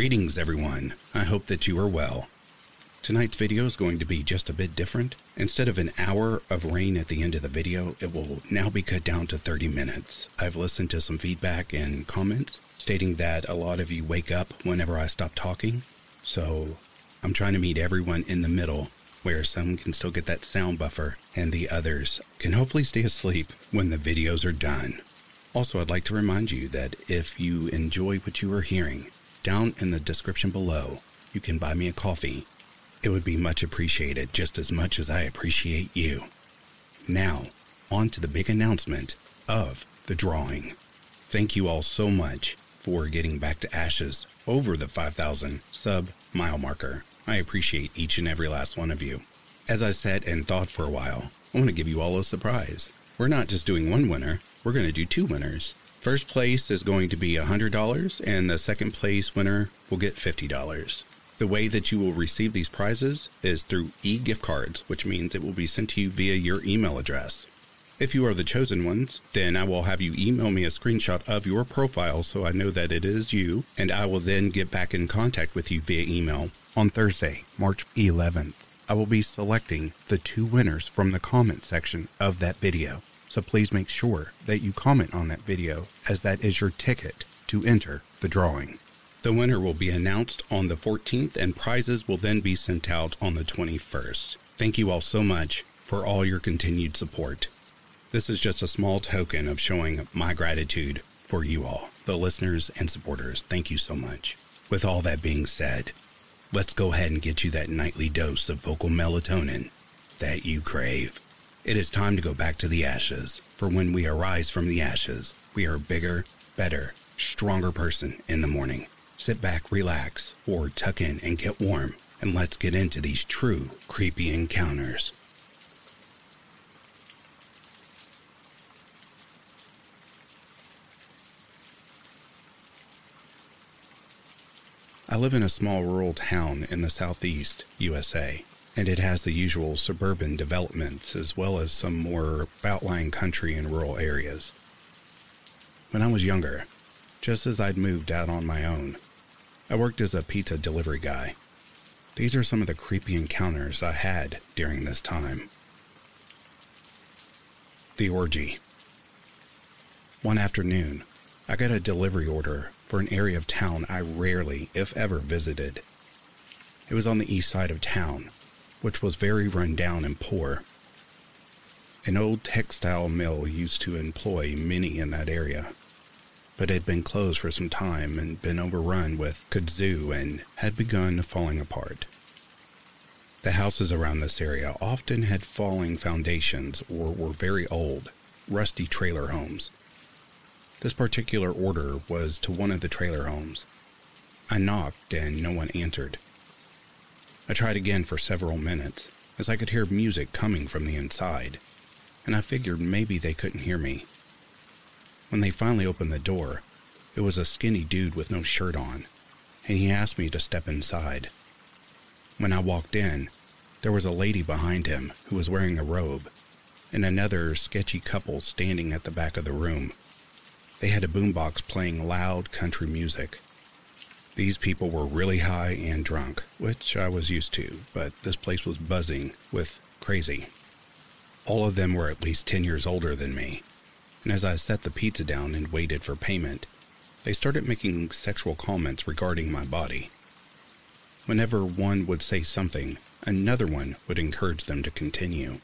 Greetings, everyone. I hope that you are well. Tonight's video is going to be just a bit different. Instead of an hour of rain at the end of the video, it will now be cut down to 30 minutes. I've listened to some feedback and comments stating that a lot of you wake up whenever I stop talking. So I'm trying to meet everyone in the middle where some can still get that sound buffer and the others can hopefully stay asleep when the videos are done. Also, I'd like to remind you that if you enjoy what you are hearing, down in the description below, you can buy me a coffee. It would be much appreciated just as much as I appreciate you. Now, on to the big announcement of the drawing. Thank you all so much for getting back to Ashes over the 5,000 sub mile marker. I appreciate each and every last one of you. As I sat and thought for a while, I want to give you all a surprise. We're not just doing one winner, we're going to do two winners. First place is going to be $100, and the second place winner will get $50. The way that you will receive these prizes is through e gift cards, which means it will be sent to you via your email address. If you are the chosen ones, then I will have you email me a screenshot of your profile so I know that it is you, and I will then get back in contact with you via email. On Thursday, March 11th, I will be selecting the two winners from the comment section of that video. So please make sure that you comment on that video as that is your ticket to enter the drawing. The winner will be announced on the 14th and prizes will then be sent out on the 21st. Thank you all so much for all your continued support. This is just a small token of showing my gratitude for you all, the listeners and supporters. Thank you so much. With all that being said, let's go ahead and get you that nightly dose of vocal melatonin that you crave. It is time to go back to the ashes, for when we arise from the ashes, we are a bigger, better, stronger person in the morning. Sit back, relax, or tuck in and get warm, and let's get into these true creepy encounters. I live in a small rural town in the southeast USA and it has the usual suburban developments as well as some more outlying country and rural areas. When I was younger, just as I'd moved out on my own, I worked as a pizza delivery guy. These are some of the creepy encounters I had during this time. The orgy. One afternoon, I got a delivery order for an area of town I rarely, if ever, visited. It was on the east side of town, which was very run down and poor. An old textile mill used to employ many in that area, but it had been closed for some time and been overrun with kudzu and had begun falling apart. The houses around this area often had falling foundations or were very old, rusty trailer homes. This particular order was to one of the trailer homes. I knocked and no one answered. I tried again for several minutes, as I could hear music coming from the inside, and I figured maybe they couldn't hear me. When they finally opened the door, it was a skinny dude with no shirt on, and he asked me to step inside. When I walked in, there was a lady behind him who was wearing a robe, and another sketchy couple standing at the back of the room. They had a boombox playing loud country music. These people were really high and drunk, which I was used to, but this place was buzzing with crazy. All of them were at least 10 years older than me, and as I set the pizza down and waited for payment, they started making sexual comments regarding my body. Whenever one would say something, another one would encourage them to continue.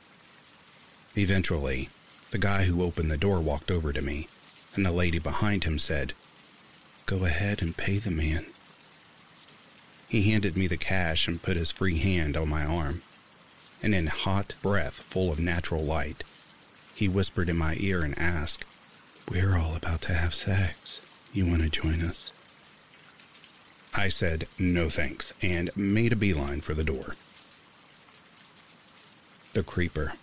Eventually, the guy who opened the door walked over to me, and the lady behind him said, Go ahead and pay the man. He handed me the cash and put his free hand on my arm. And in hot breath full of natural light, he whispered in my ear and asked, We're all about to have sex. You want to join us? I said, No thanks, and made a beeline for the door. The Creeper.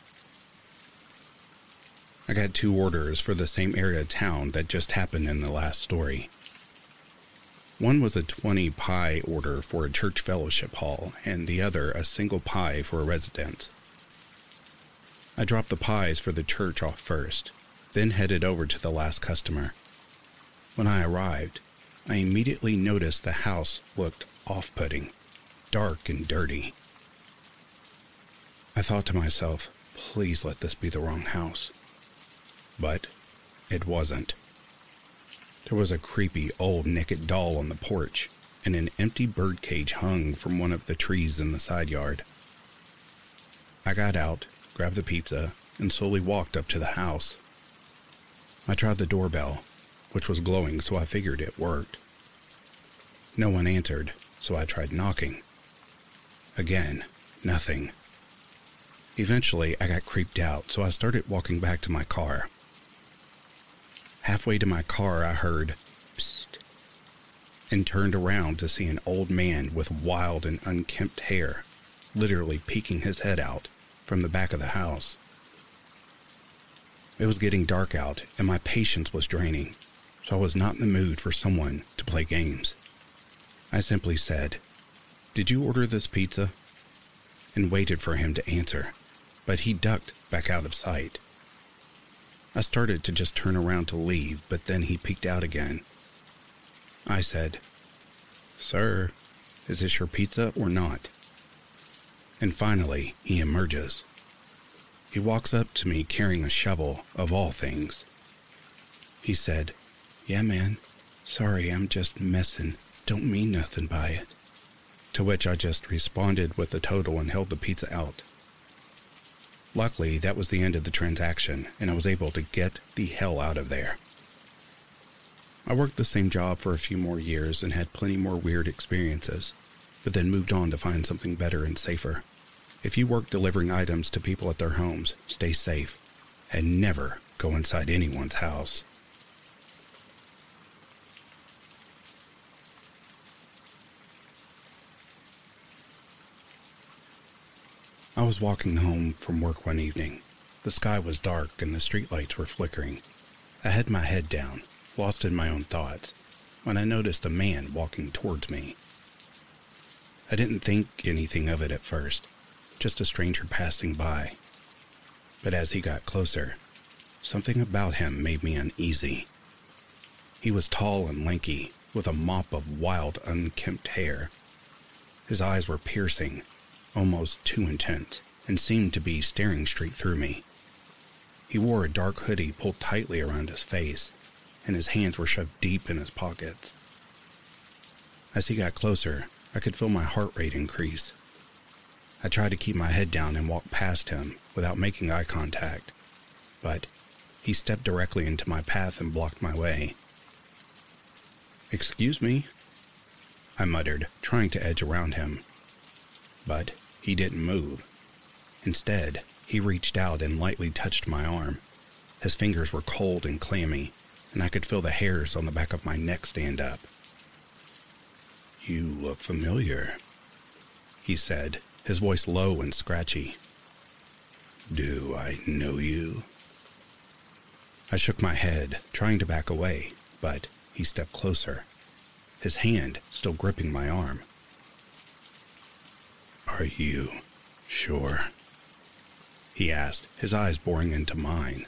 I got two orders for the same area of town that just happened in the last story. One was a 20 pie order for a church fellowship hall, and the other a single pie for a residence. I dropped the pies for the church off first, then headed over to the last customer. When I arrived, I immediately noticed the house looked off putting, dark and dirty. I thought to myself, please let this be the wrong house. But it wasn't. There was a creepy old naked doll on the porch, and an empty birdcage hung from one of the trees in the side yard. I got out, grabbed the pizza, and slowly walked up to the house. I tried the doorbell, which was glowing, so I figured it worked. No one answered, so I tried knocking. Again, nothing. Eventually, I got creeped out, so I started walking back to my car. Halfway to my car, I heard, Psst, and turned around to see an old man with wild and unkempt hair literally peeking his head out from the back of the house. It was getting dark out, and my patience was draining, so I was not in the mood for someone to play games. I simply said, Did you order this pizza? and waited for him to answer, but he ducked back out of sight. I started to just turn around to leave, but then he peeked out again. I said, Sir, is this your pizza or not? And finally, he emerges. He walks up to me carrying a shovel, of all things. He said, Yeah, man, sorry, I'm just messing. Don't mean nothing by it. To which I just responded with the total and held the pizza out. Luckily, that was the end of the transaction, and I was able to get the hell out of there. I worked the same job for a few more years and had plenty more weird experiences, but then moved on to find something better and safer. If you work delivering items to people at their homes, stay safe and never go inside anyone's house. I was walking home from work one evening. The sky was dark and the streetlights were flickering. I had my head down, lost in my own thoughts, when I noticed a man walking towards me. I didn't think anything of it at first, just a stranger passing by. But as he got closer, something about him made me uneasy. He was tall and lanky, with a mop of wild, unkempt hair. His eyes were piercing, almost too intense, and seemed to be staring straight through me. He wore a dark hoodie pulled tightly around his face, and his hands were shoved deep in his pockets. As he got closer, I could feel my heart rate increase. I tried to keep my head down and walk past him without making eye contact, but he stepped directly into my path and blocked my way. Excuse me, I muttered, trying to edge around him. But he didn't move. Instead, he reached out and lightly touched my arm. His fingers were cold and clammy, and I could feel the hairs on the back of my neck stand up. You look familiar, he said, his voice low and scratchy. Do I know you? I shook my head, trying to back away, but he stepped closer, his hand still gripping my arm. Are you sure? He asked, his eyes boring into mine.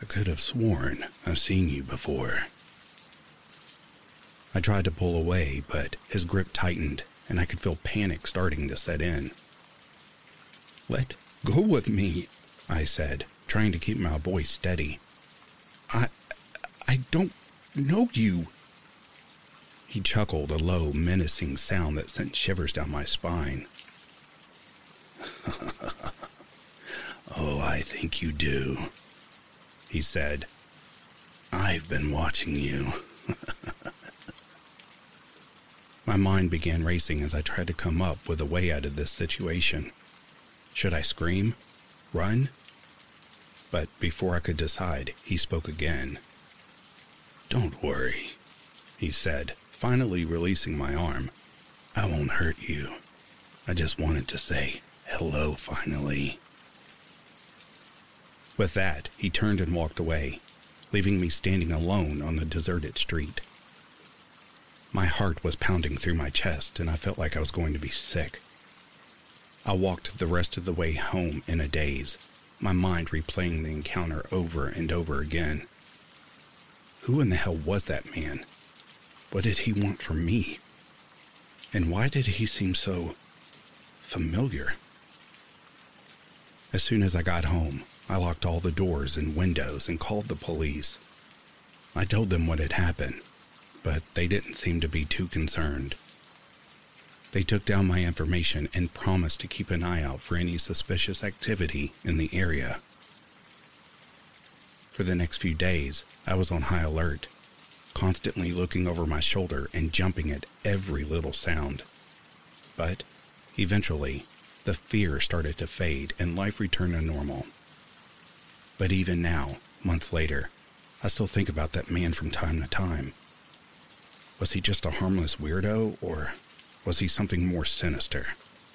I could have sworn I've seen you before. I tried to pull away, but his grip tightened, and I could feel panic starting to set in. Let go of me, I said, trying to keep my voice steady. I. I don't know you. He chuckled a low, menacing sound that sent shivers down my spine. oh, I think you do, he said. I've been watching you. my mind began racing as I tried to come up with a way out of this situation. Should I scream? Run? But before I could decide, he spoke again. Don't worry, he said, finally releasing my arm. I won't hurt you. I just wanted to say hello finally. With that, he turned and walked away, leaving me standing alone on the deserted street. My heart was pounding through my chest, and I felt like I was going to be sick. I walked the rest of the way home in a daze, my mind replaying the encounter over and over again. Who in the hell was that man? What did he want from me? And why did he seem so familiar? As soon as I got home, I locked all the doors and windows and called the police. I told them what had happened, but they didn't seem to be too concerned. They took down my information and promised to keep an eye out for any suspicious activity in the area. For the next few days, I was on high alert, constantly looking over my shoulder and jumping at every little sound. But eventually, the fear started to fade and life returned to normal. But even now, months later, I still think about that man from time to time. Was he just a harmless weirdo, or was he something more sinister?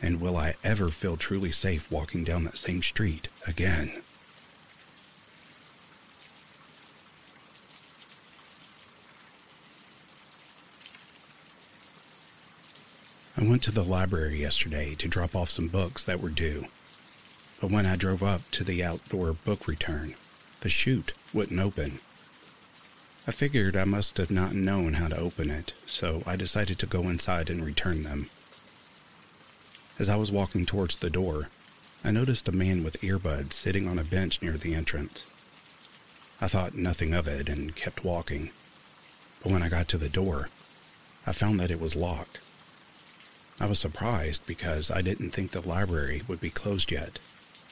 And will I ever feel truly safe walking down that same street again? I went to the library yesterday to drop off some books that were due. But when I drove up to the outdoor book return, the chute wouldn't open. I figured I must have not known how to open it, so I decided to go inside and return them. As I was walking towards the door, I noticed a man with earbuds sitting on a bench near the entrance. I thought nothing of it and kept walking. But when I got to the door, I found that it was locked. I was surprised because I didn't think the library would be closed yet.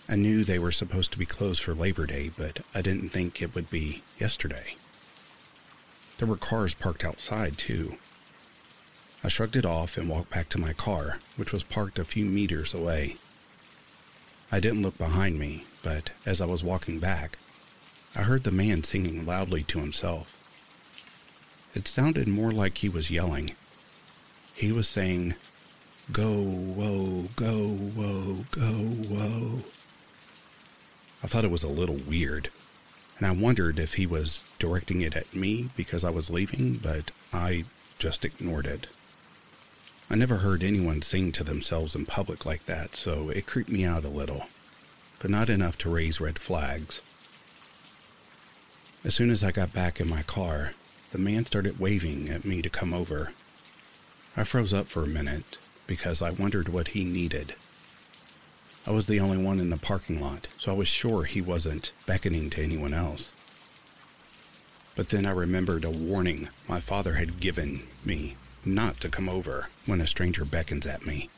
I knew they were supposed to be closed for Labor Day, but I didn't think it would be yesterday. There were cars parked outside, too. I shrugged it off and walked back to my car, which was parked a few meters away. I didn't look behind me, but as I was walking back, I heard the man singing loudly to himself. It sounded more like he was yelling. He was saying, Go, whoa, go, whoa, go, whoa. I thought it was a little weird, and I wondered if he was directing it at me because I was leaving, but I just ignored it. I never heard anyone sing to themselves in public like that, so it creeped me out a little, but not enough to raise red flags. As soon as I got back in my car, the man started waving at me to come over. I froze up for a minute because I wondered what he needed. I was the only one in the parking lot, so I was sure he wasn't beckoning to anyone else. But then I remembered a warning my father had given me not to come over when a stranger beckons at me.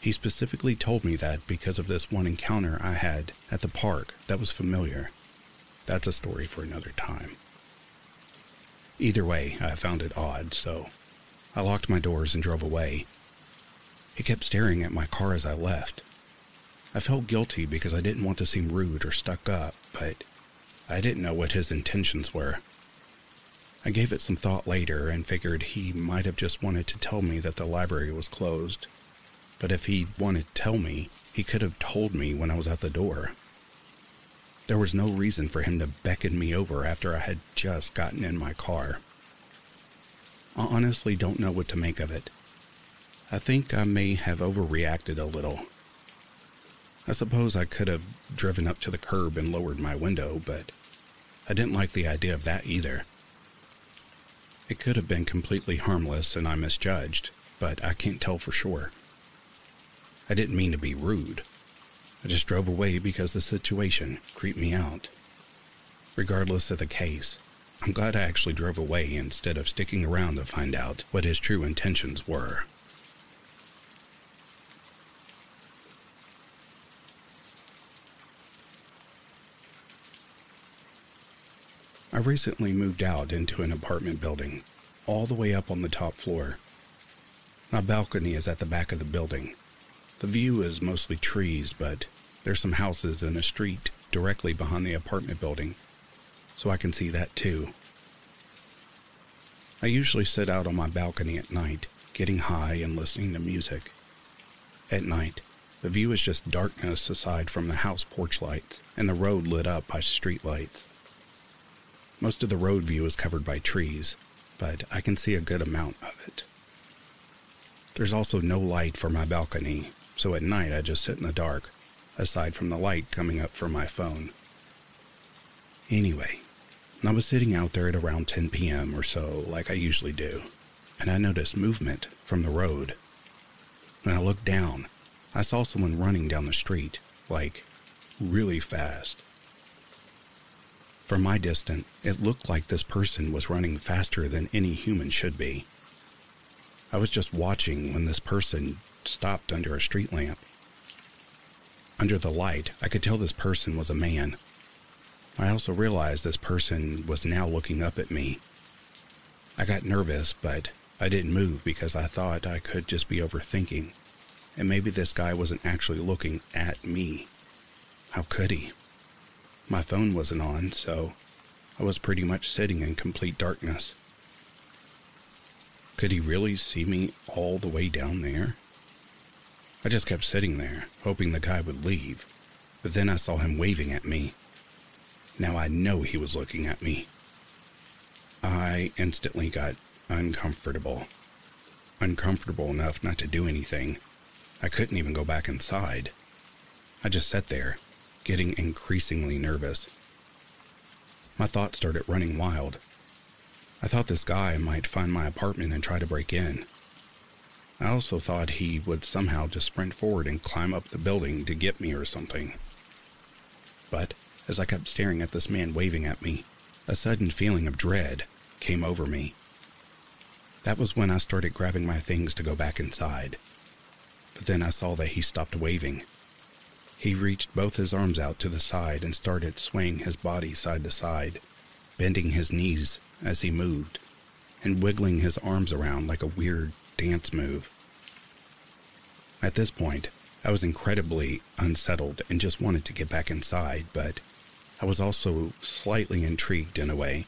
He specifically told me that because of this one encounter I had at the park that was familiar. That's a story for another time. Either way, I found it odd, so I locked my doors and drove away, he kept staring at my car as I left. I felt guilty because I didn't want to seem rude or stuck up, but I didn't know what his intentions were. I gave it some thought later and figured he might have just wanted to tell me that the library was closed. But if he wanted to tell me, he could have told me when I was at the door. There was no reason for him to beckon me over after I had just gotten in my car. I honestly don't know what to make of it. I think I may have overreacted a little. I suppose I could have driven up to the curb and lowered my window, but I didn't like the idea of that either. It could have been completely harmless and I misjudged, but I can't tell for sure. I didn't mean to be rude. I just drove away because the situation creeped me out. Regardless of the case, I'm glad I actually drove away instead of sticking around to find out what his true intentions were. I recently moved out into an apartment building, all the way up on the top floor. My balcony is at the back of the building. The view is mostly trees, but there's some houses and a street directly behind the apartment building, so I can see that too. I usually sit out on my balcony at night, getting high and listening to music. At night, the view is just darkness aside from the house porch lights and the road lit up by street lights. Most of the road view is covered by trees, but I can see a good amount of it. There's also no light for my balcony, so at night I just sit in the dark, aside from the light coming up from my phone. Anyway, I was sitting out there at around 10 p.m. or so, like I usually do, and I noticed movement from the road. When I looked down, I saw someone running down the street, like really fast. From my distance, it looked like this person was running faster than any human should be. I was just watching when this person stopped under a street lamp. Under the light, I could tell this person was a man. I also realized this person was now looking up at me. I got nervous, but I didn't move because I thought I could just be overthinking, and maybe this guy wasn't actually looking at me. How could he? My phone wasn't on, so I was pretty much sitting in complete darkness. Could he really see me all the way down there? I just kept sitting there, hoping the guy would leave, but then I saw him waving at me. Now I know he was looking at me. I instantly got uncomfortable. Uncomfortable enough not to do anything. I couldn't even go back inside. I just sat there, getting increasingly nervous. My thoughts started running wild. I thought this guy might find my apartment and try to break in. I also thought he would somehow just sprint forward and climb up the building to get me or something. But as I kept staring at this man waving at me, a sudden feeling of dread came over me. That was when I started grabbing my things to go back inside. But then I saw that he stopped waving he reached both his arms out to the side and started swaying his body side to side, bending his knees as he moved, and wiggling his arms around like a weird dance move. At this point, I was incredibly unsettled and just wanted to get back inside, but I was also slightly intrigued in a way,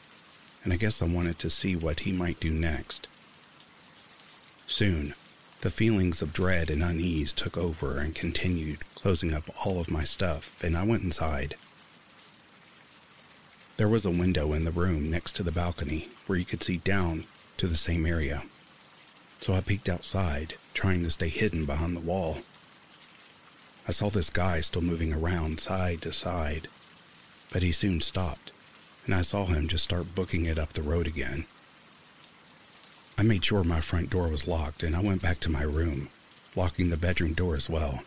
and I guess I wanted to see what he might do next. Soon, the feelings of dread and unease took over and continued, closing up all of my stuff, and I went inside. There was a window in the room next to the balcony where you could see down to the same area. So I peeked outside, trying to stay hidden behind the wall. I saw this guy still moving around side to side, but he soon stopped, and I saw him just start booking it up the road again. I made sure my front door was locked and I went back to my room, locking the bedroom door as well.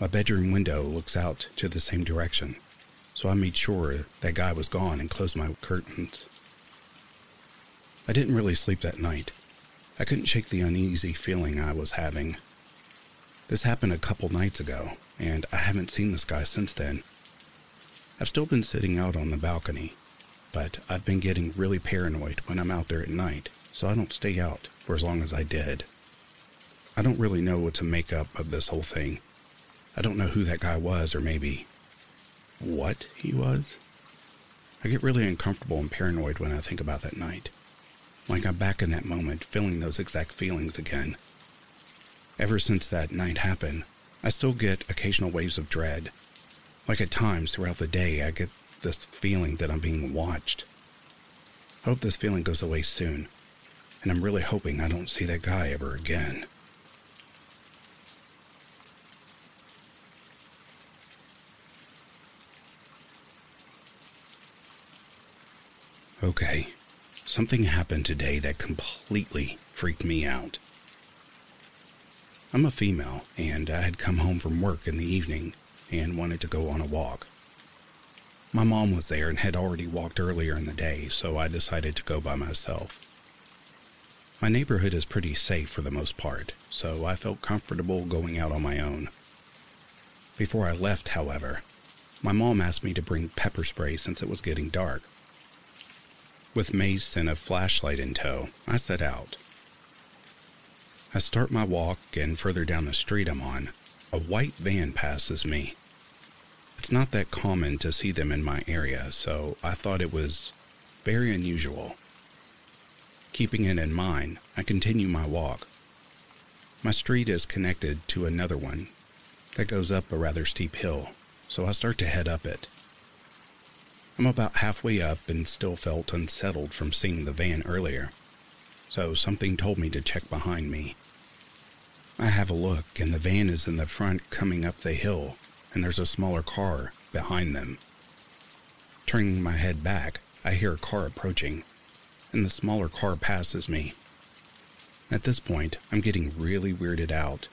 My bedroom window looks out to the same direction, so I made sure that guy was gone and closed my curtains. I didn't really sleep that night. I couldn't shake the uneasy feeling I was having. This happened a couple nights ago, and I haven't seen this guy since then. I've still been sitting out on the balcony, but I've been getting really paranoid when I'm out there at night so I don't stay out for as long as I did. I don't really know what to make up of this whole thing. I don't know who that guy was, or maybe what he was. I get really uncomfortable and paranoid when I think about that night. Like I'm back in that moment, feeling those exact feelings again. Ever since that night happened, I still get occasional waves of dread. Like at times throughout the day, I get this feeling that I'm being watched. I hope this feeling goes away soon and I'm really hoping I don't see that guy ever again. Okay, something happened today that completely freaked me out. I'm a female, and I had come home from work in the evening and wanted to go on a walk. My mom was there and had already walked earlier in the day, so I decided to go by myself. My neighborhood is pretty safe for the most part, so I felt comfortable going out on my own. Before I left, however, my mom asked me to bring pepper spray since it was getting dark. With mace and a flashlight in tow, I set out. I start my walk, and further down the street I'm on, a white van passes me. It's not that common to see them in my area, so I thought it was very unusual. Keeping it in mind, I continue my walk. My street is connected to another one that goes up a rather steep hill, so I start to head up it. I'm about halfway up and still felt unsettled from seeing the van earlier, so something told me to check behind me. I have a look, and the van is in the front coming up the hill, and there's a smaller car behind them. Turning my head back, I hear a car approaching, and the smaller car passes me. At this point, I'm getting really weirded out,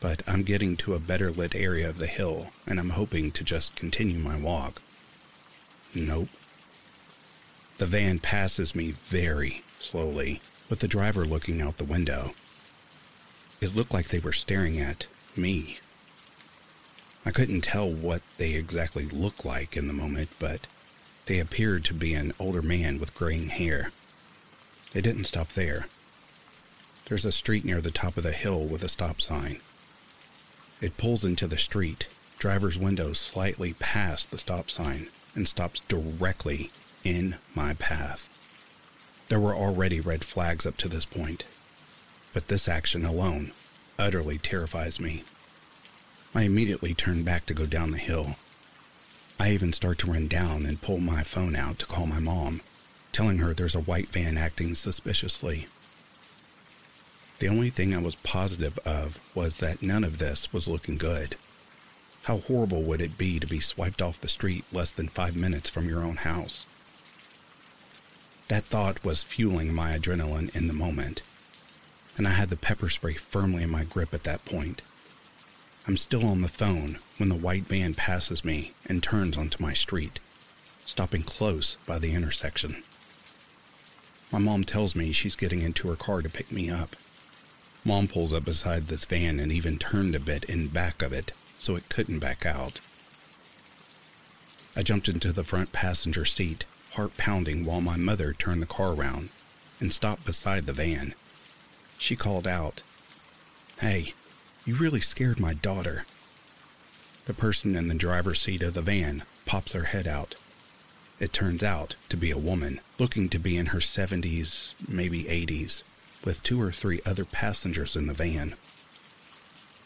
but I'm getting to a better lit area of the hill, and I'm hoping to just continue my walk. Nope. The van passes me very slowly, with the driver looking out the window. It looked like they were staring at me. I couldn't tell what they exactly looked like in the moment, but they appeared to be an older man with graying hair. They didn't stop there. There's a street near the top of the hill with a stop sign. It pulls into the street, driver's window slightly past the stop sign, and stops directly in my path. There were already red flags up to this point, but this action alone utterly terrifies me. I immediately turn back to go down the hill. I even start to run down and pull my phone out to call my mom, telling her there's a white van acting suspiciously. The only thing I was positive of was that none of this was looking good. How horrible would it be to be swiped off the street less than five minutes from your own house? That thought was fueling my adrenaline in the moment and I had the pepper spray firmly in my grip at that point. I'm still on the phone when the white van passes me and turns onto my street, stopping close by the intersection. My mom tells me she's getting into her car to pick me up. Mom pulls up beside this van and even turned a bit in back of it so it couldn't back out. I jumped into the front passenger seat, heart pounding, while my mother turned the car around and stopped beside the van. She called out, Hey, you really scared my daughter. The person in the driver's seat of the van pops her head out. It turns out to be a woman, looking to be in her 70s, maybe 80s, with two or three other passengers in the van.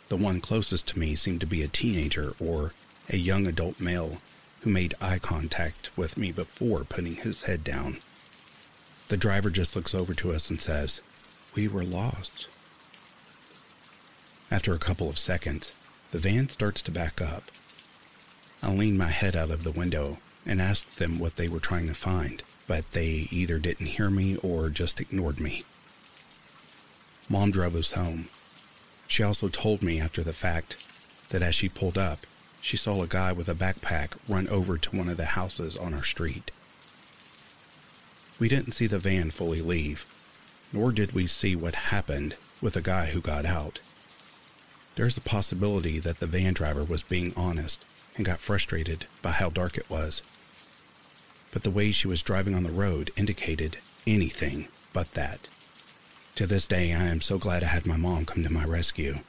The one closest to me seemed to be a teenager or a young adult male who made eye contact with me before putting his head down. The driver just looks over to us and says, we were lost. After a couple of seconds, the van starts to back up. I lean my head out of the window and asked them what they were trying to find, but they either didn't hear me or just ignored me. Mom drove us home. She also told me after the fact that as she pulled up, she saw a guy with a backpack run over to one of the houses on our street. We didn't see the van fully leave, nor did we see what happened with the guy who got out. There's a possibility that the van driver was being honest and got frustrated by how dark it was. But the way she was driving on the road indicated anything but that. To this day, I am so glad I had my mom come to my rescue.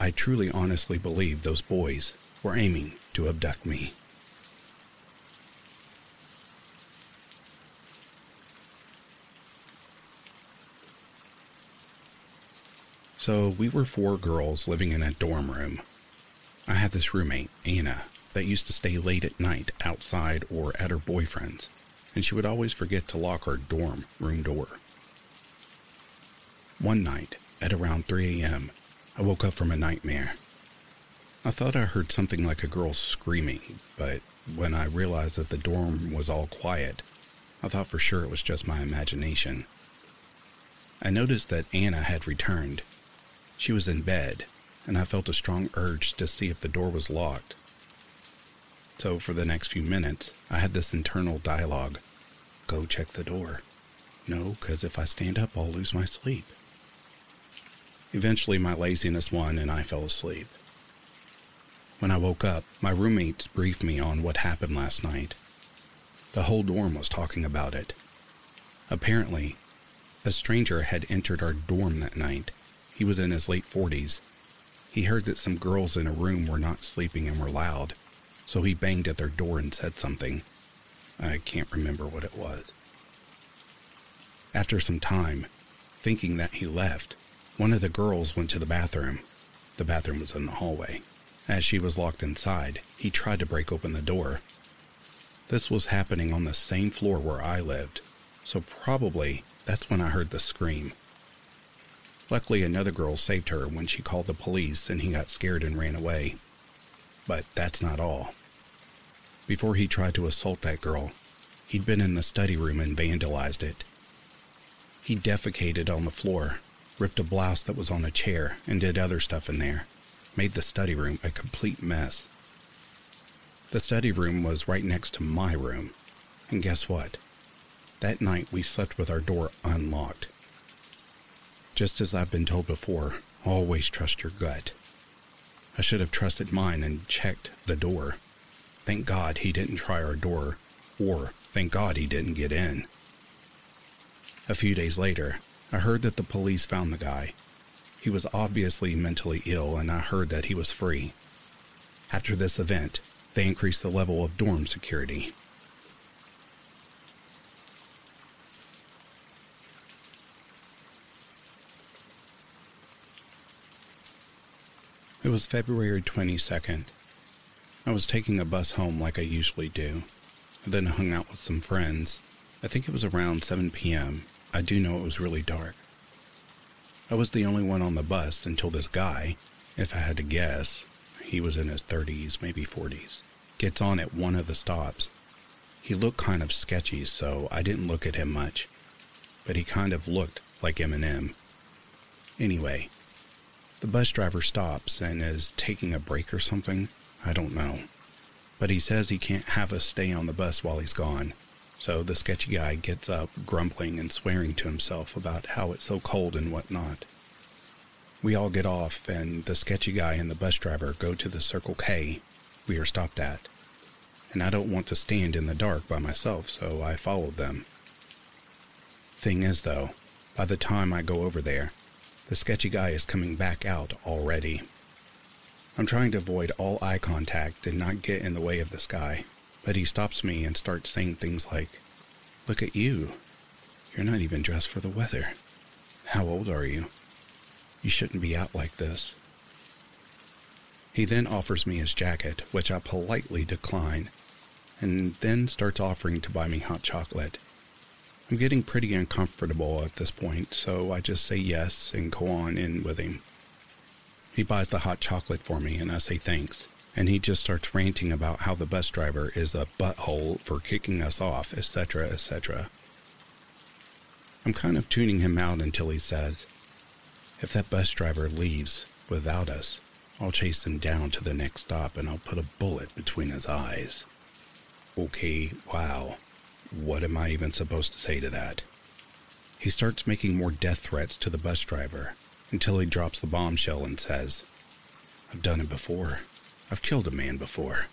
I truly honestly believe those boys were aiming to abduct me. So we were four girls living in a dorm room. I had this roommate, Anna, that used to stay late at night outside or at her boyfriend's, and she would always forget to lock her dorm room door. One night, at around 3 a.m., I woke up from a nightmare. I thought I heard something like a girl screaming, but when I realized that the dorm was all quiet, I thought for sure it was just my imagination. I noticed that Anna had returned she was in bed, and I felt a strong urge to see if the door was locked. So, for the next few minutes, I had this internal dialogue Go check the door. No, because if I stand up, I'll lose my sleep. Eventually, my laziness won and I fell asleep. When I woke up, my roommates briefed me on what happened last night. The whole dorm was talking about it. Apparently, a stranger had entered our dorm that night he was in his late 40s. He heard that some girls in a room were not sleeping and were loud, so he banged at their door and said something. I can't remember what it was. After some time, thinking that he left, one of the girls went to the bathroom. The bathroom was in the hallway. As she was locked inside, he tried to break open the door. This was happening on the same floor where I lived, so probably that's when I heard the scream. Luckily, another girl saved her when she called the police and he got scared and ran away. But that's not all. Before he tried to assault that girl, he'd been in the study room and vandalized it. He defecated on the floor, ripped a blouse that was on a chair, and did other stuff in there. Made the study room a complete mess. The study room was right next to my room. And guess what? That night we slept with our door unlocked. Just as I've been told before, always trust your gut. I should have trusted mine and checked the door. Thank God he didn't try our door, or thank God he didn't get in. A few days later, I heard that the police found the guy. He was obviously mentally ill, and I heard that he was free. After this event, they increased the level of dorm security. It was February 22nd. I was taking a bus home like I usually do. I then hung out with some friends. I think it was around 7 p.m. I do know it was really dark. I was the only one on the bus until this guy, if I had to guess, he was in his 30s, maybe 40s, gets on at one of the stops. He looked kind of sketchy, so I didn't look at him much, but he kind of looked like Eminem. Anyway, the bus driver stops and is taking a break or something. I don't know. But he says he can't have us stay on the bus while he's gone, so the sketchy guy gets up, grumbling and swearing to himself about how it's so cold and whatnot. We all get off, and the sketchy guy and the bus driver go to the Circle K we are stopped at. And I don't want to stand in the dark by myself, so I followed them. Thing is, though, by the time I go over there, the sketchy guy is coming back out already. I'm trying to avoid all eye contact and not get in the way of this guy, but he stops me and starts saying things like, Look at you. You're not even dressed for the weather. How old are you? You shouldn't be out like this. He then offers me his jacket, which I politely decline, and then starts offering to buy me hot chocolate. I'm getting pretty uncomfortable at this point, so I just say yes and go on in with him. He buys the hot chocolate for me, and I say thanks and he just starts ranting about how the bus driver is a butthole for kicking us off, etc., etc. I'm kind of tuning him out until he says, If that bus driver leaves without us, I'll chase him down to the next stop and I'll put a bullet between his eyes. Okay, wow. What am I even supposed to say to that? He starts making more death threats to the bus driver until he drops the bombshell and says, I've done it before. I've killed a man before.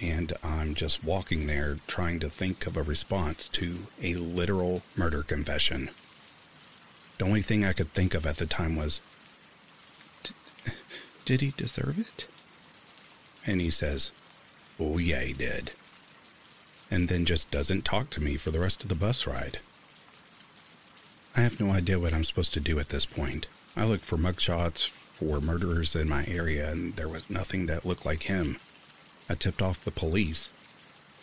And I'm just walking there trying to think of a response to a literal murder confession. The only thing I could think of at the time was, Did he deserve it? And he says, Oh, yeah, he did. And then just doesn't talk to me for the rest of the bus ride. I have no idea what I'm supposed to do at this point. I looked for mugshots, for murderers in my area, and there was nothing that looked like him. I tipped off the police.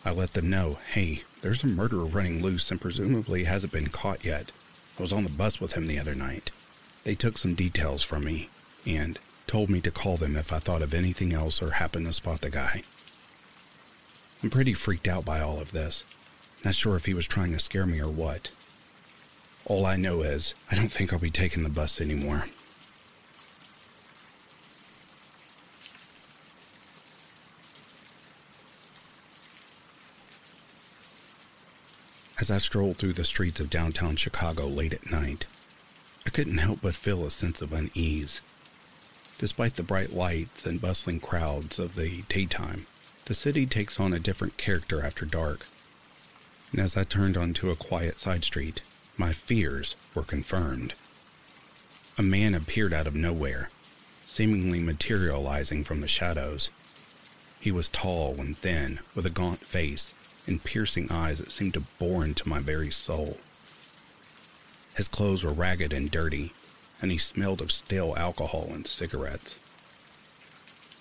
I let them know hey, there's a murderer running loose and presumably hasn't been caught yet. I was on the bus with him the other night. They took some details from me and told me to call them if I thought of anything else or happened to spot the guy. I'm pretty freaked out by all of this. Not sure if he was trying to scare me or what. All I know is I don't think I'll be taking the bus anymore. As I strolled through the streets of downtown Chicago late at night, I couldn't help but feel a sense of unease. Despite the bright lights and bustling crowds of the daytime, the city takes on a different character after dark. And as I turned onto a quiet side street, my fears were confirmed. A man appeared out of nowhere, seemingly materializing from the shadows. He was tall and thin, with a gaunt face and piercing eyes that seemed to bore into my very soul. His clothes were ragged and dirty, and he smelled of stale alcohol and cigarettes.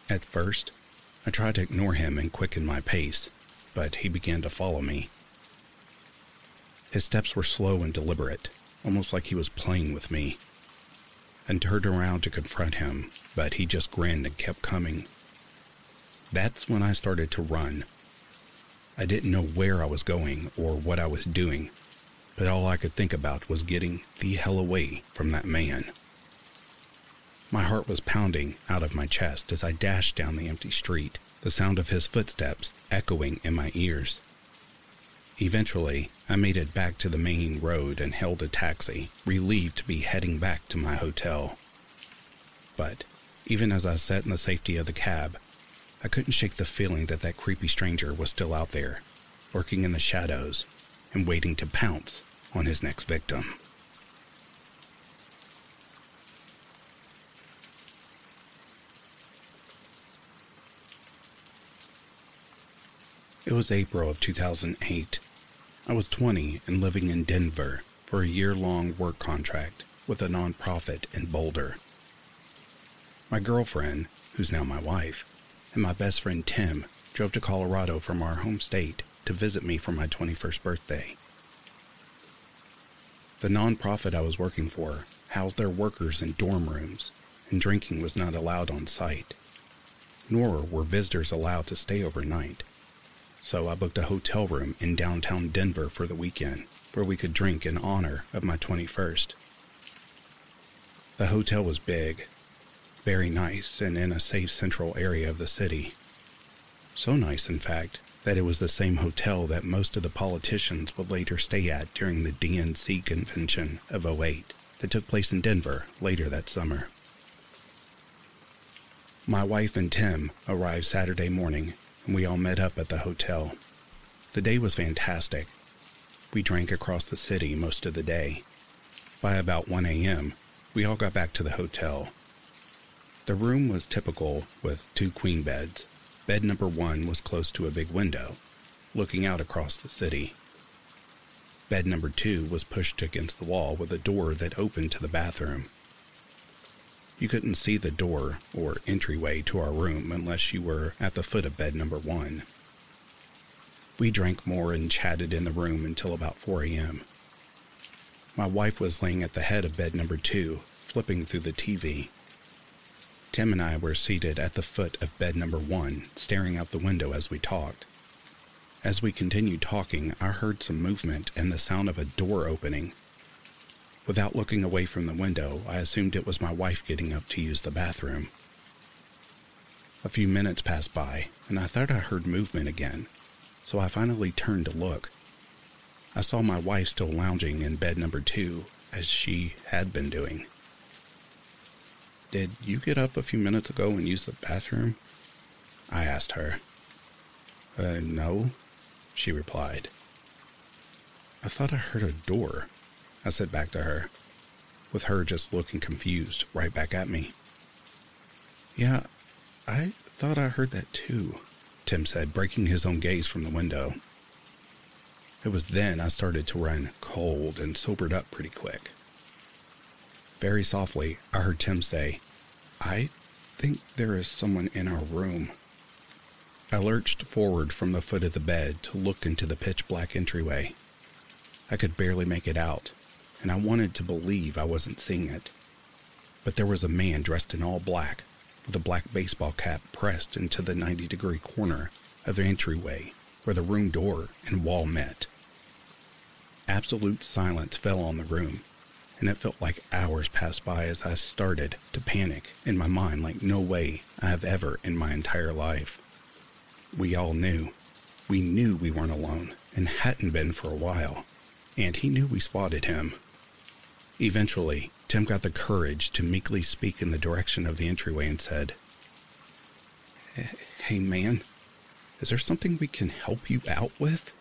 At first, I tried to ignore him and quicken my pace, but he began to follow me. His steps were slow and deliberate, almost like he was playing with me. And turned around to confront him, but he just grinned and kept coming. That's when I started to run. I didn't know where I was going or what I was doing, but all I could think about was getting the hell away from that man. My heart was pounding out of my chest as I dashed down the empty street, the sound of his footsteps echoing in my ears. Eventually, I made it back to the main road and hailed a taxi, relieved to be heading back to my hotel. But even as I sat in the safety of the cab, I couldn't shake the feeling that that creepy stranger was still out there, lurking in the shadows and waiting to pounce on his next victim. It was April of 2008. I was 20 and living in Denver for a year long work contract with a nonprofit in Boulder. My girlfriend, who's now my wife, and my best friend Tim drove to Colorado from our home state to visit me for my 21st birthday. The nonprofit I was working for housed their workers in dorm rooms, and drinking was not allowed on site, nor were visitors allowed to stay overnight so I booked a hotel room in downtown Denver for the weekend where we could drink in honor of my 21st. The hotel was big, very nice, and in a safe central area of the city. So nice, in fact, that it was the same hotel that most of the politicians would later stay at during the DNC convention of 08 that took place in Denver later that summer. My wife and Tim arrived Saturday morning and we all met up at the hotel. The day was fantastic. We drank across the city most of the day. By about 1 a.m., we all got back to the hotel. The room was typical with two queen beds. Bed number one was close to a big window, looking out across the city. Bed number two was pushed against the wall with a door that opened to the bathroom. You couldn't see the door or entryway to our room unless you were at the foot of bed number one. We drank more and chatted in the room until about 4 a.m. My wife was laying at the head of bed number two, flipping through the TV. Tim and I were seated at the foot of bed number one, staring out the window as we talked. As we continued talking, I heard some movement and the sound of a door opening Without looking away from the window, I assumed it was my wife getting up to use the bathroom. A few minutes passed by, and I thought I heard movement again, so I finally turned to look. I saw my wife still lounging in bed number two, as she had been doing. Did you get up a few minutes ago and use the bathroom? I asked her. Uh, no, she replied. I thought I heard a door. I said back to her, with her just looking confused right back at me. Yeah, I thought I heard that too, Tim said, breaking his own gaze from the window. It was then I started to run cold and sobered up pretty quick. Very softly, I heard Tim say, I think there is someone in our room. I lurched forward from the foot of the bed to look into the pitch black entryway. I could barely make it out, and I wanted to believe I wasn't seeing it. But there was a man dressed in all black, with a black baseball cap pressed into the 90 degree corner of the entryway where the room door and wall met. Absolute silence fell on the room, and it felt like hours passed by as I started to panic in my mind like no way I have ever in my entire life. We all knew. We knew we weren't alone and hadn't been for a while, and he knew we spotted him. Eventually, Tim got the courage to meekly speak in the direction of the entryway and said, Hey, man, is there something we can help you out with?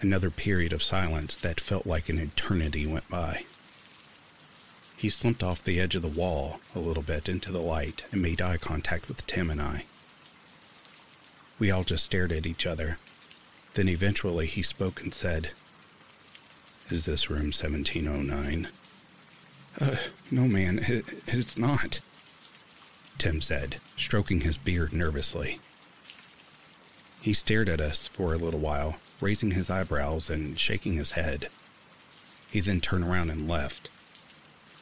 Another period of silence that felt like an eternity went by. He slumped off the edge of the wall a little bit into the light and made eye contact with Tim and I. We all just stared at each other. Then eventually he spoke and said, is this room 1709? Uh, no, man, it, it's not. Tim said, stroking his beard nervously. He stared at us for a little while, raising his eyebrows and shaking his head. He then turned around and left.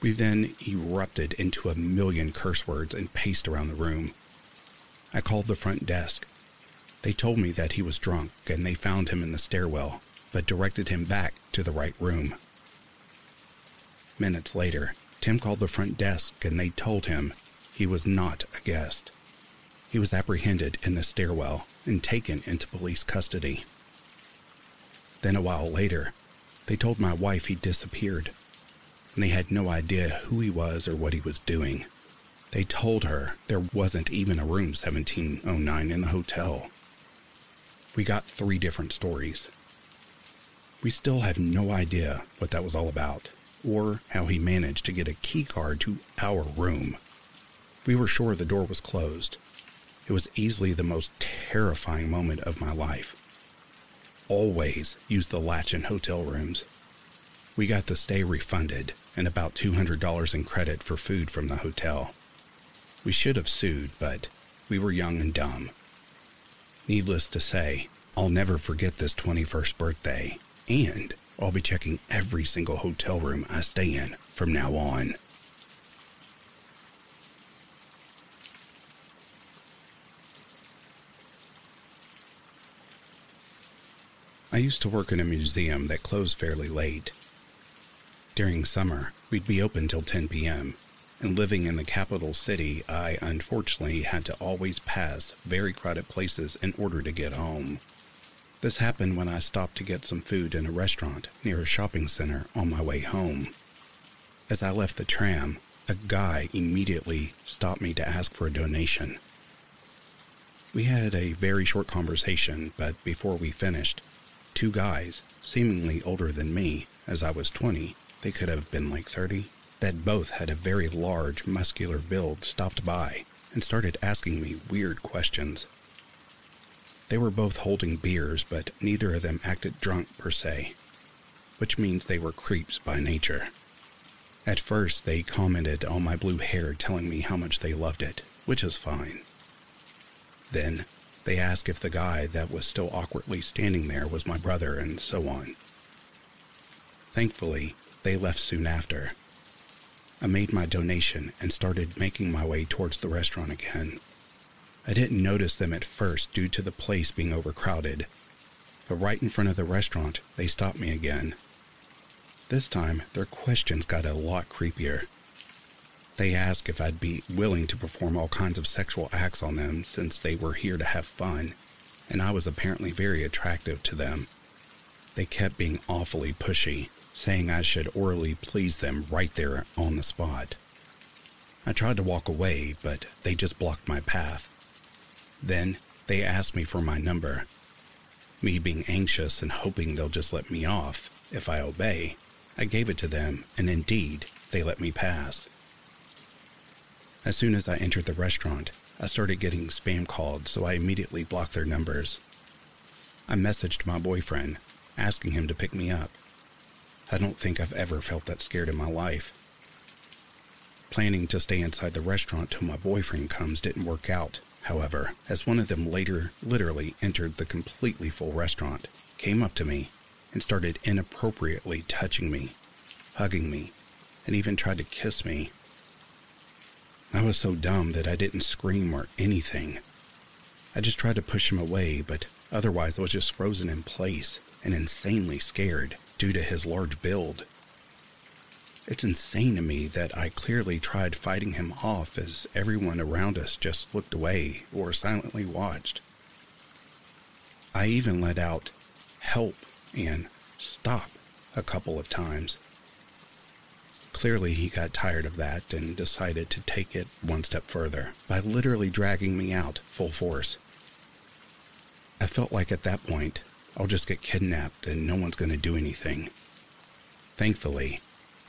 We then erupted into a million curse words and paced around the room. I called the front desk. They told me that he was drunk and they found him in the stairwell, but directed him back to the right room. Minutes later, Tim called the front desk and they told him he was not a guest. He was apprehended in the stairwell and taken into police custody. Then a while later, they told my wife he disappeared, and they had no idea who he was or what he was doing. They told her there wasn't even a room 1709 in the hotel. We got three different stories. We still have no idea what that was all about, or how he managed to get a key card to our room. We were sure the door was closed. It was easily the most terrifying moment of my life. Always use the latch in hotel rooms. We got the stay refunded and about $200 in credit for food from the hotel. We should have sued, but we were young and dumb. Needless to say, I'll never forget this 21st birthday, and I'll be checking every single hotel room I stay in from now on. I used to work in a museum that closed fairly late. During summer, we'd be open till 10 p.m., and living in the capital city, I unfortunately had to always pass very crowded places in order to get home. This happened when I stopped to get some food in a restaurant near a shopping center on my way home. As I left the tram, a guy immediately stopped me to ask for a donation. We had a very short conversation, but before we finished, two guys, seemingly older than me, as I was 20, they could have been like 30, that both had a very large, muscular build stopped by and started asking me weird questions. They were both holding beers, but neither of them acted drunk per se, which means they were creeps by nature. At first, they commented on my blue hair, telling me how much they loved it, which is fine. Then, they asked if the guy that was still awkwardly standing there was my brother, and so on. Thankfully, they left soon after, I made my donation and started making my way towards the restaurant again. I didn't notice them at first due to the place being overcrowded, but right in front of the restaurant, they stopped me again. This time, their questions got a lot creepier. They asked if I'd be willing to perform all kinds of sexual acts on them since they were here to have fun, and I was apparently very attractive to them. They kept being awfully pushy, saying I should orally please them right there on the spot. I tried to walk away, but they just blocked my path. Then they asked me for my number. Me being anxious and hoping they'll just let me off if I obey, I gave it to them, and indeed, they let me pass. As soon as I entered the restaurant, I started getting spam called, so I immediately blocked their numbers. I messaged my boyfriend, asking him to pick me up. I don't think I've ever felt that scared in my life. Planning to stay inside the restaurant till my boyfriend comes didn't work out, however, as one of them later literally entered the completely full restaurant, came up to me, and started inappropriately touching me, hugging me, and even tried to kiss me. I was so dumb that I didn't scream or anything. I just tried to push him away, but otherwise I was just frozen in place and insanely scared due to his large build. It's insane to me that I clearly tried fighting him off as everyone around us just looked away or silently watched. I even let out help and stop a couple of times. Clearly, he got tired of that and decided to take it one step further by literally dragging me out full force. I felt like at that point I'll just get kidnapped and no one's going to do anything. Thankfully,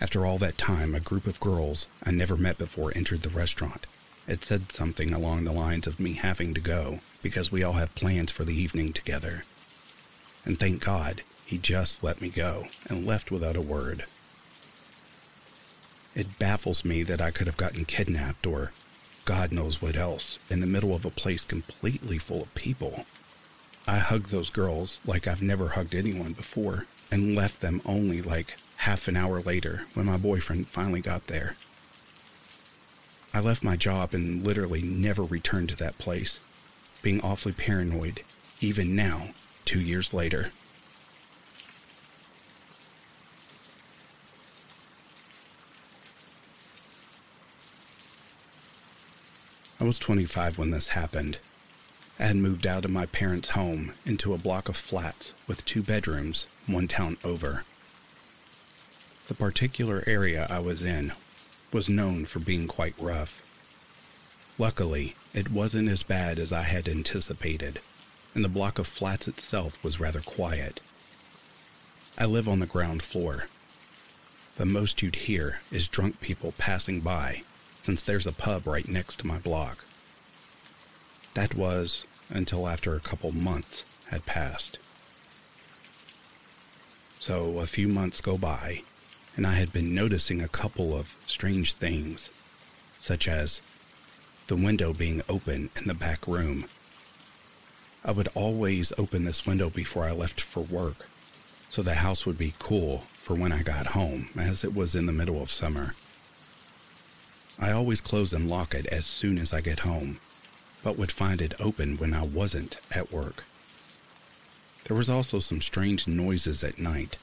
after all that time, a group of girls I never met before entered the restaurant. It said something along the lines of me having to go because we all have plans for the evening together. And thank God, he just let me go and left without a word. It baffles me that I could have gotten kidnapped or God knows what else in the middle of a place completely full of people. I hugged those girls like I've never hugged anyone before and left them only like half an hour later when my boyfriend finally got there. I left my job and literally never returned to that place being awfully paranoid, even now, two years later. I was 25 when this happened. I had moved out of my parents' home into a block of flats with two bedrooms, one town over. The particular area I was in was known for being quite rough. Luckily, it wasn't as bad as I had anticipated, and the block of flats itself was rather quiet. I live on the ground floor. The most you'd hear is drunk people passing by, since there's a pub right next to my block. That was until after a couple months had passed. So a few months go by, and I had been noticing a couple of strange things, such as the window being open in the back room. I would always open this window before I left for work, so the house would be cool for when I got home, as it was in the middle of summer. I always close and lock it as soon as I get home, but would find it open when I wasn't at work. There was also some strange noises at night,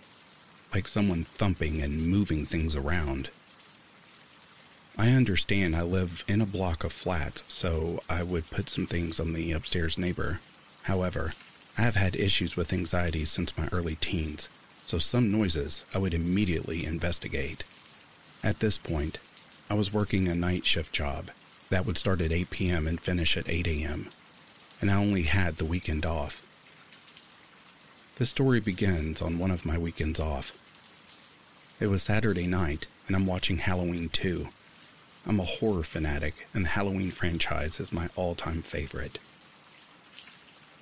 like someone thumping and moving things around. I understand I live in a block of flats, so I would put some things on the upstairs neighbor. However, I have had issues with anxiety since my early teens, so some noises I would immediately investigate. At this point, I was working a night shift job that would start at 8 p.m. and finish at 8 a.m., and I only had the weekend off. The story begins on one of my weekends off. It was Saturday night, and I'm watching Halloween 2. I'm a horror fanatic, and the Halloween franchise is my all time favorite.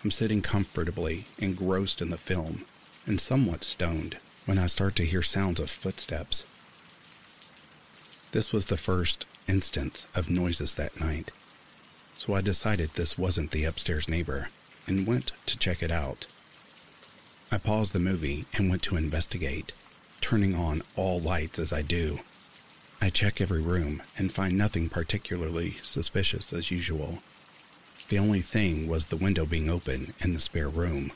I'm sitting comfortably, engrossed in the film, and somewhat stoned when I start to hear sounds of footsteps. This was the first instance of noises that night, so I decided this wasn't the upstairs neighbor and went to check it out. I paused the movie and went to investigate, turning on all lights as I do. I check every room and find nothing particularly suspicious as usual. The only thing was the window being open in the spare room.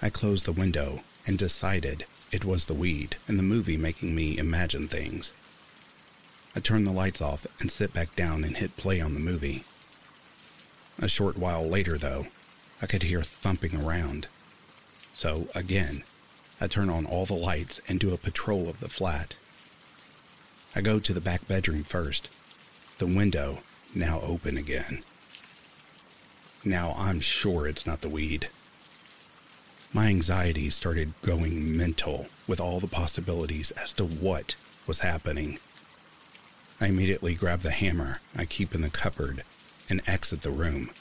I closed the window and decided it was the weed and the movie making me imagine things. I turn the lights off and sit back down and hit play on the movie. A short while later, though, I could hear thumping around. So, again, I turn on all the lights and do a patrol of the flat. I go to the back bedroom first, the window now open again. Now I'm sure it's not the weed. My anxiety started going mental with all the possibilities as to what was happening. I immediately grab the hammer I keep in the cupboard and exit the room.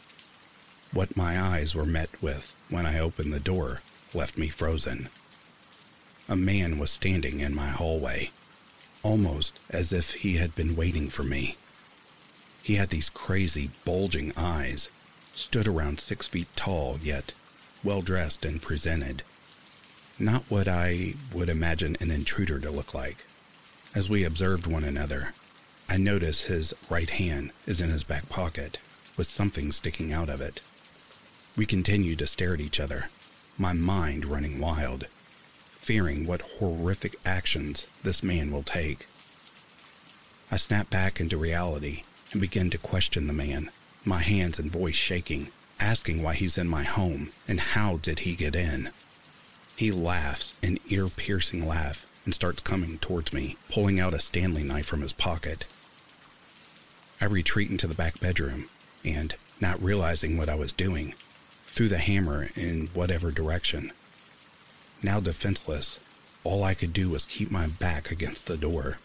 What my eyes were met with when I opened the door left me frozen. A man was standing in my hallway, almost as if he had been waiting for me. He had these crazy, bulging eyes, stood around six feet tall, yet well dressed and presented. Not what I would imagine an intruder to look like. As we observed one another, I notice his right hand is in his back pocket, with something sticking out of it. We continue to stare at each other, my mind running wild, fearing what horrific actions this man will take. I snap back into reality and begin to question the man, my hands and voice shaking, asking why he's in my home and how did he get in. He laughs an ear piercing laugh and starts coming towards me, pulling out a Stanley knife from his pocket. I retreat into the back bedroom and, not realizing what I was doing, threw the hammer in whatever direction. Now defenseless, all I could do was keep my back against the door.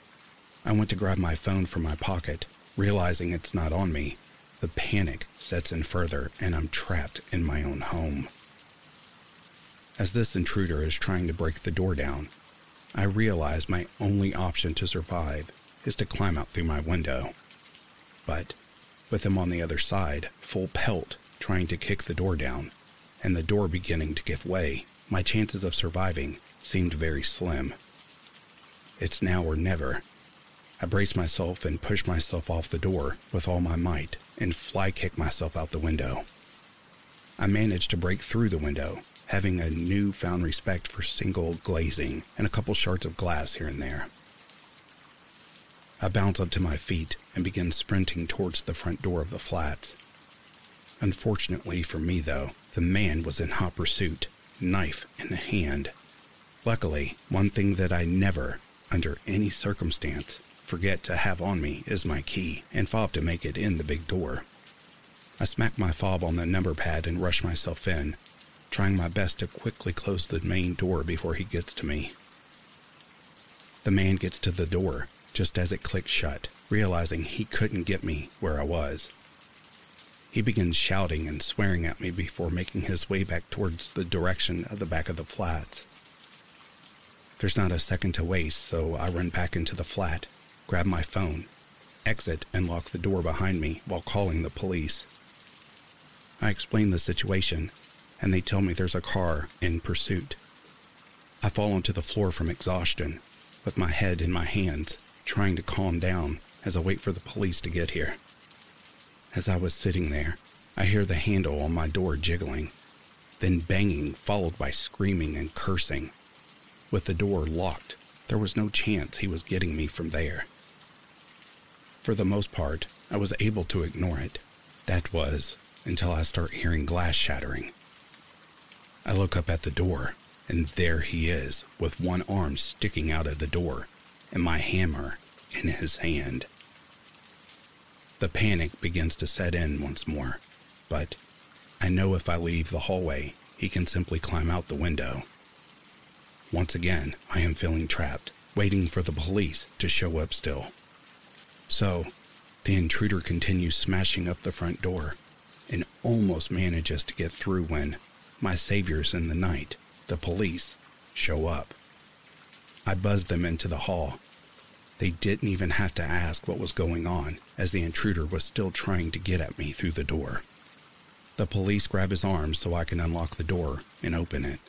I went to grab my phone from my pocket, realizing it's not on me. The panic sets in further, and I'm trapped in my own home. As this intruder is trying to break the door down, I realize my only option to survive is to climb out through my window. But with him on the other side, full pelt, trying to kick the door down, and the door beginning to give way, my chances of surviving seemed very slim. It's now or never. I brace myself and push myself off the door with all my might and fly kick myself out the window. I manage to break through the window, having a newfound respect for single glazing and a couple shards of glass here and there. I bounce up to my feet and begin sprinting towards the front door of the flats. Unfortunately for me, though, the man was in hot pursuit, knife in hand. Luckily, one thing that I never, under any circumstance, forget to have on me is my key and fob to make it in the big door. I smack my fob on the number pad and rush myself in, trying my best to quickly close the main door before he gets to me. The man gets to the door just as it clicks shut, realizing he couldn't get me where I was. He begins shouting and swearing at me before making his way back towards the direction of the back of the flats. There's not a second to waste, so I run back into the flat, grab my phone, exit, and lock the door behind me while calling the police. I explain the situation, and they tell me there's a car in pursuit. I fall onto the floor from exhaustion, with my head in my hands, trying to calm down as I wait for the police to get here. As I was sitting there, I hear the handle on my door jiggling, then banging, followed by screaming and cursing. With the door locked, there was no chance he was getting me from there. For the most part, I was able to ignore it. That was until I start hearing glass shattering. I look up at the door, and there he is, with one arm sticking out of the door, and my hammer in his hand. The panic begins to set in once more, but I know if I leave the hallway, he can simply climb out the window. Once again, I am feeling trapped, waiting for the police to show up still. So, the intruder continues smashing up the front door and almost manages to get through when my saviors in the night, the police, show up. I buzz them into the hall they didn't even have to ask what was going on, as the intruder was still trying to get at me through the door. The police grab his arm so I can unlock the door and open it.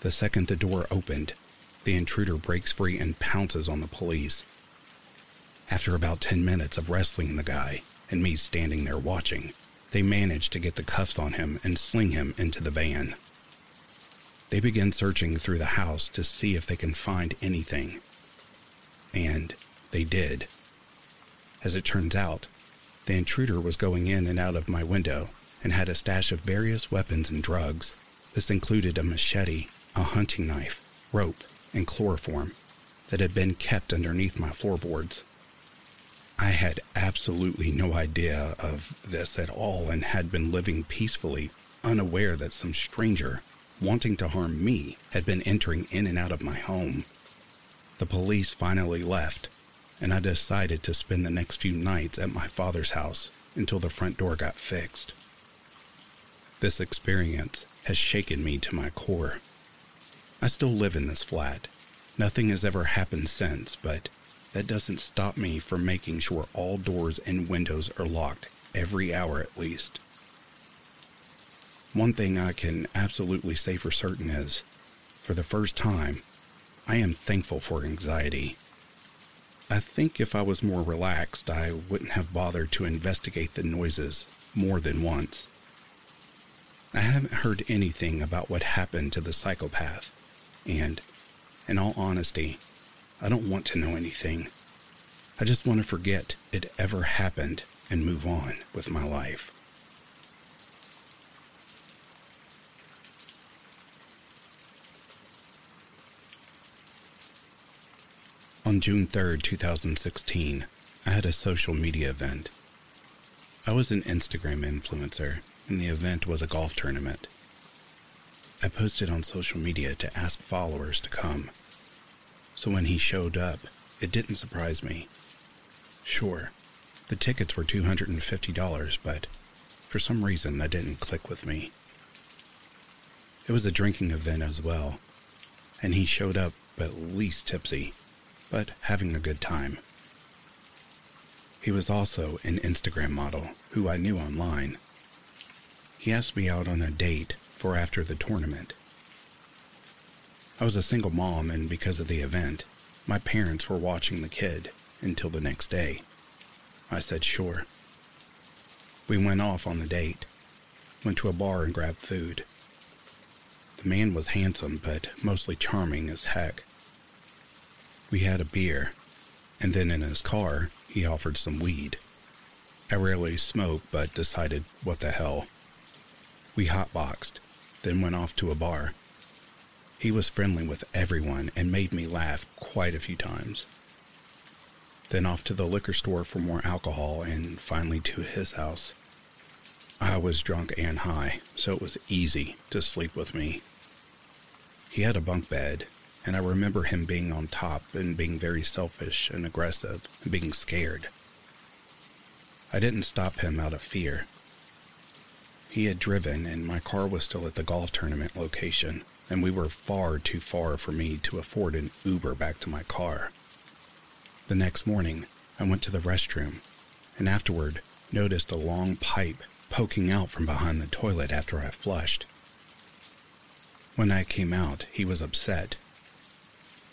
The second the door opened, the intruder breaks free and pounces on the police. After about 10 minutes of wrestling the guy and me standing there watching, they manage to get the cuffs on him and sling him into the van. They begin searching through the house to see if they can find anything, and they did. As it turns out, the intruder was going in and out of my window and had a stash of various weapons and drugs. This included a machete, a hunting knife, rope, and chloroform that had been kept underneath my floorboards. I had absolutely no idea of this at all and had been living peacefully, unaware that some stranger wanting to harm me had been entering in and out of my home. The police finally left, and I decided to spend the next few nights at my father's house until the front door got fixed. This experience has shaken me to my core. I still live in this flat. Nothing has ever happened since, but that doesn't stop me from making sure all doors and windows are locked every hour at least. One thing I can absolutely say for certain is, for the first time, I am thankful for anxiety. I think if I was more relaxed, I wouldn't have bothered to investigate the noises more than once. I haven't heard anything about what happened to the psychopath, and, in all honesty, I don't want to know anything. I just want to forget it ever happened and move on with my life. On June 3, 2016, I had a social media event. I was an Instagram influencer, and the event was a golf tournament. I posted on social media to ask followers to come. So when he showed up, it didn't surprise me. Sure, the tickets were $250, but for some reason that didn't click with me. It was a drinking event as well, and he showed up at least tipsy but having a good time. He was also an Instagram model who I knew online. He asked me out on a date for after the tournament. I was a single mom, and because of the event, my parents were watching the kid until the next day. I said sure. We went off on the date. went to a bar and grabbed food. The man was handsome, but mostly charming as heck. We had a beer, and then in his car, he offered some weed. I rarely smoke, but decided, what the hell. We hotboxed, then went off to a bar. He was friendly with everyone and made me laugh quite a few times. Then off to the liquor store for more alcohol and finally to his house. I was drunk and high, so it was easy to sleep with me. He had a bunk bed, and I remember him being on top and being very selfish and aggressive and being scared. I didn't stop him out of fear. He had driven, and my car was still at the golf tournament location, and we were far too far for me to afford an Uber back to my car. The next morning, I went to the restroom, and afterward noticed a long pipe poking out from behind the toilet after I flushed. When I came out, he was upset.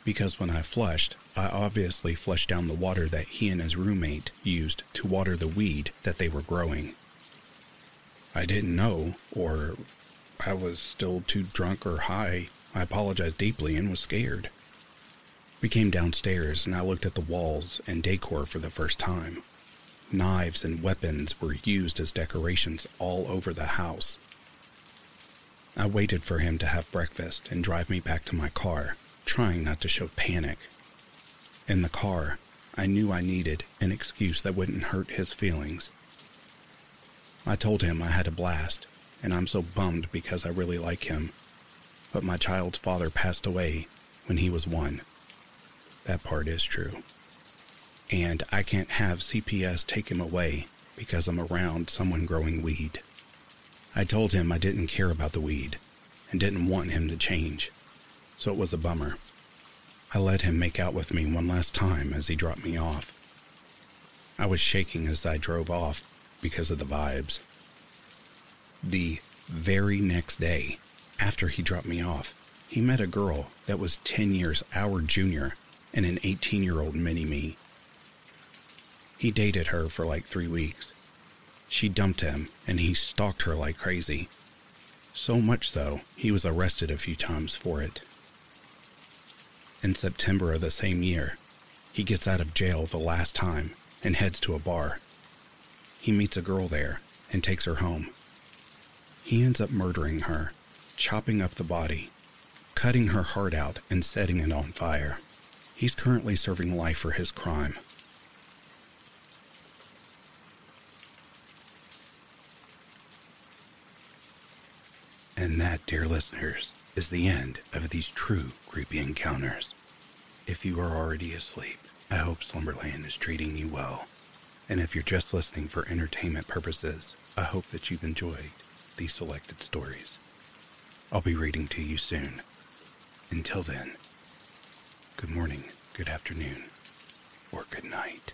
Because when I flushed, I obviously flushed down the water that he and his roommate used to water the weed that they were growing. I didn't know, or I was still too drunk or high. I apologized deeply and was scared. We came downstairs and I looked at the walls and decor for the first time. Knives and weapons were used as decorations all over the house. I waited for him to have breakfast and drive me back to my car, trying not to show panic. In the car, I knew I needed an excuse that wouldn't hurt his feelings. I told him I had a blast, and I'm so bummed because I really like him. But my child's father passed away when he was one. That part is true and I can't have CPS take him away because I'm around someone growing weed. I told him I didn't care about the weed and didn't want him to change, so it was a bummer. I let him make out with me one last time as he dropped me off. I was shaking as I drove off because of the vibes. The very next day, after he dropped me off, he met a girl that was 10 years our junior and an 18 year old mini me. He dated her for like three weeks. She dumped him, and he stalked her like crazy. So much so, he was arrested a few times for it. In September of the same year, he gets out of jail the last time and heads to a bar. He meets a girl there and takes her home. He ends up murdering her, chopping up the body, cutting her heart out, and setting it on fire. He's currently serving life for his crime. And that, dear listeners, is the end of these true creepy encounters. If you are already asleep, I hope Slumberland is treating you well. And if you're just listening for entertainment purposes, I hope that you've enjoyed these selected stories. I'll be reading to you soon. Until then, good morning, good afternoon, or good night.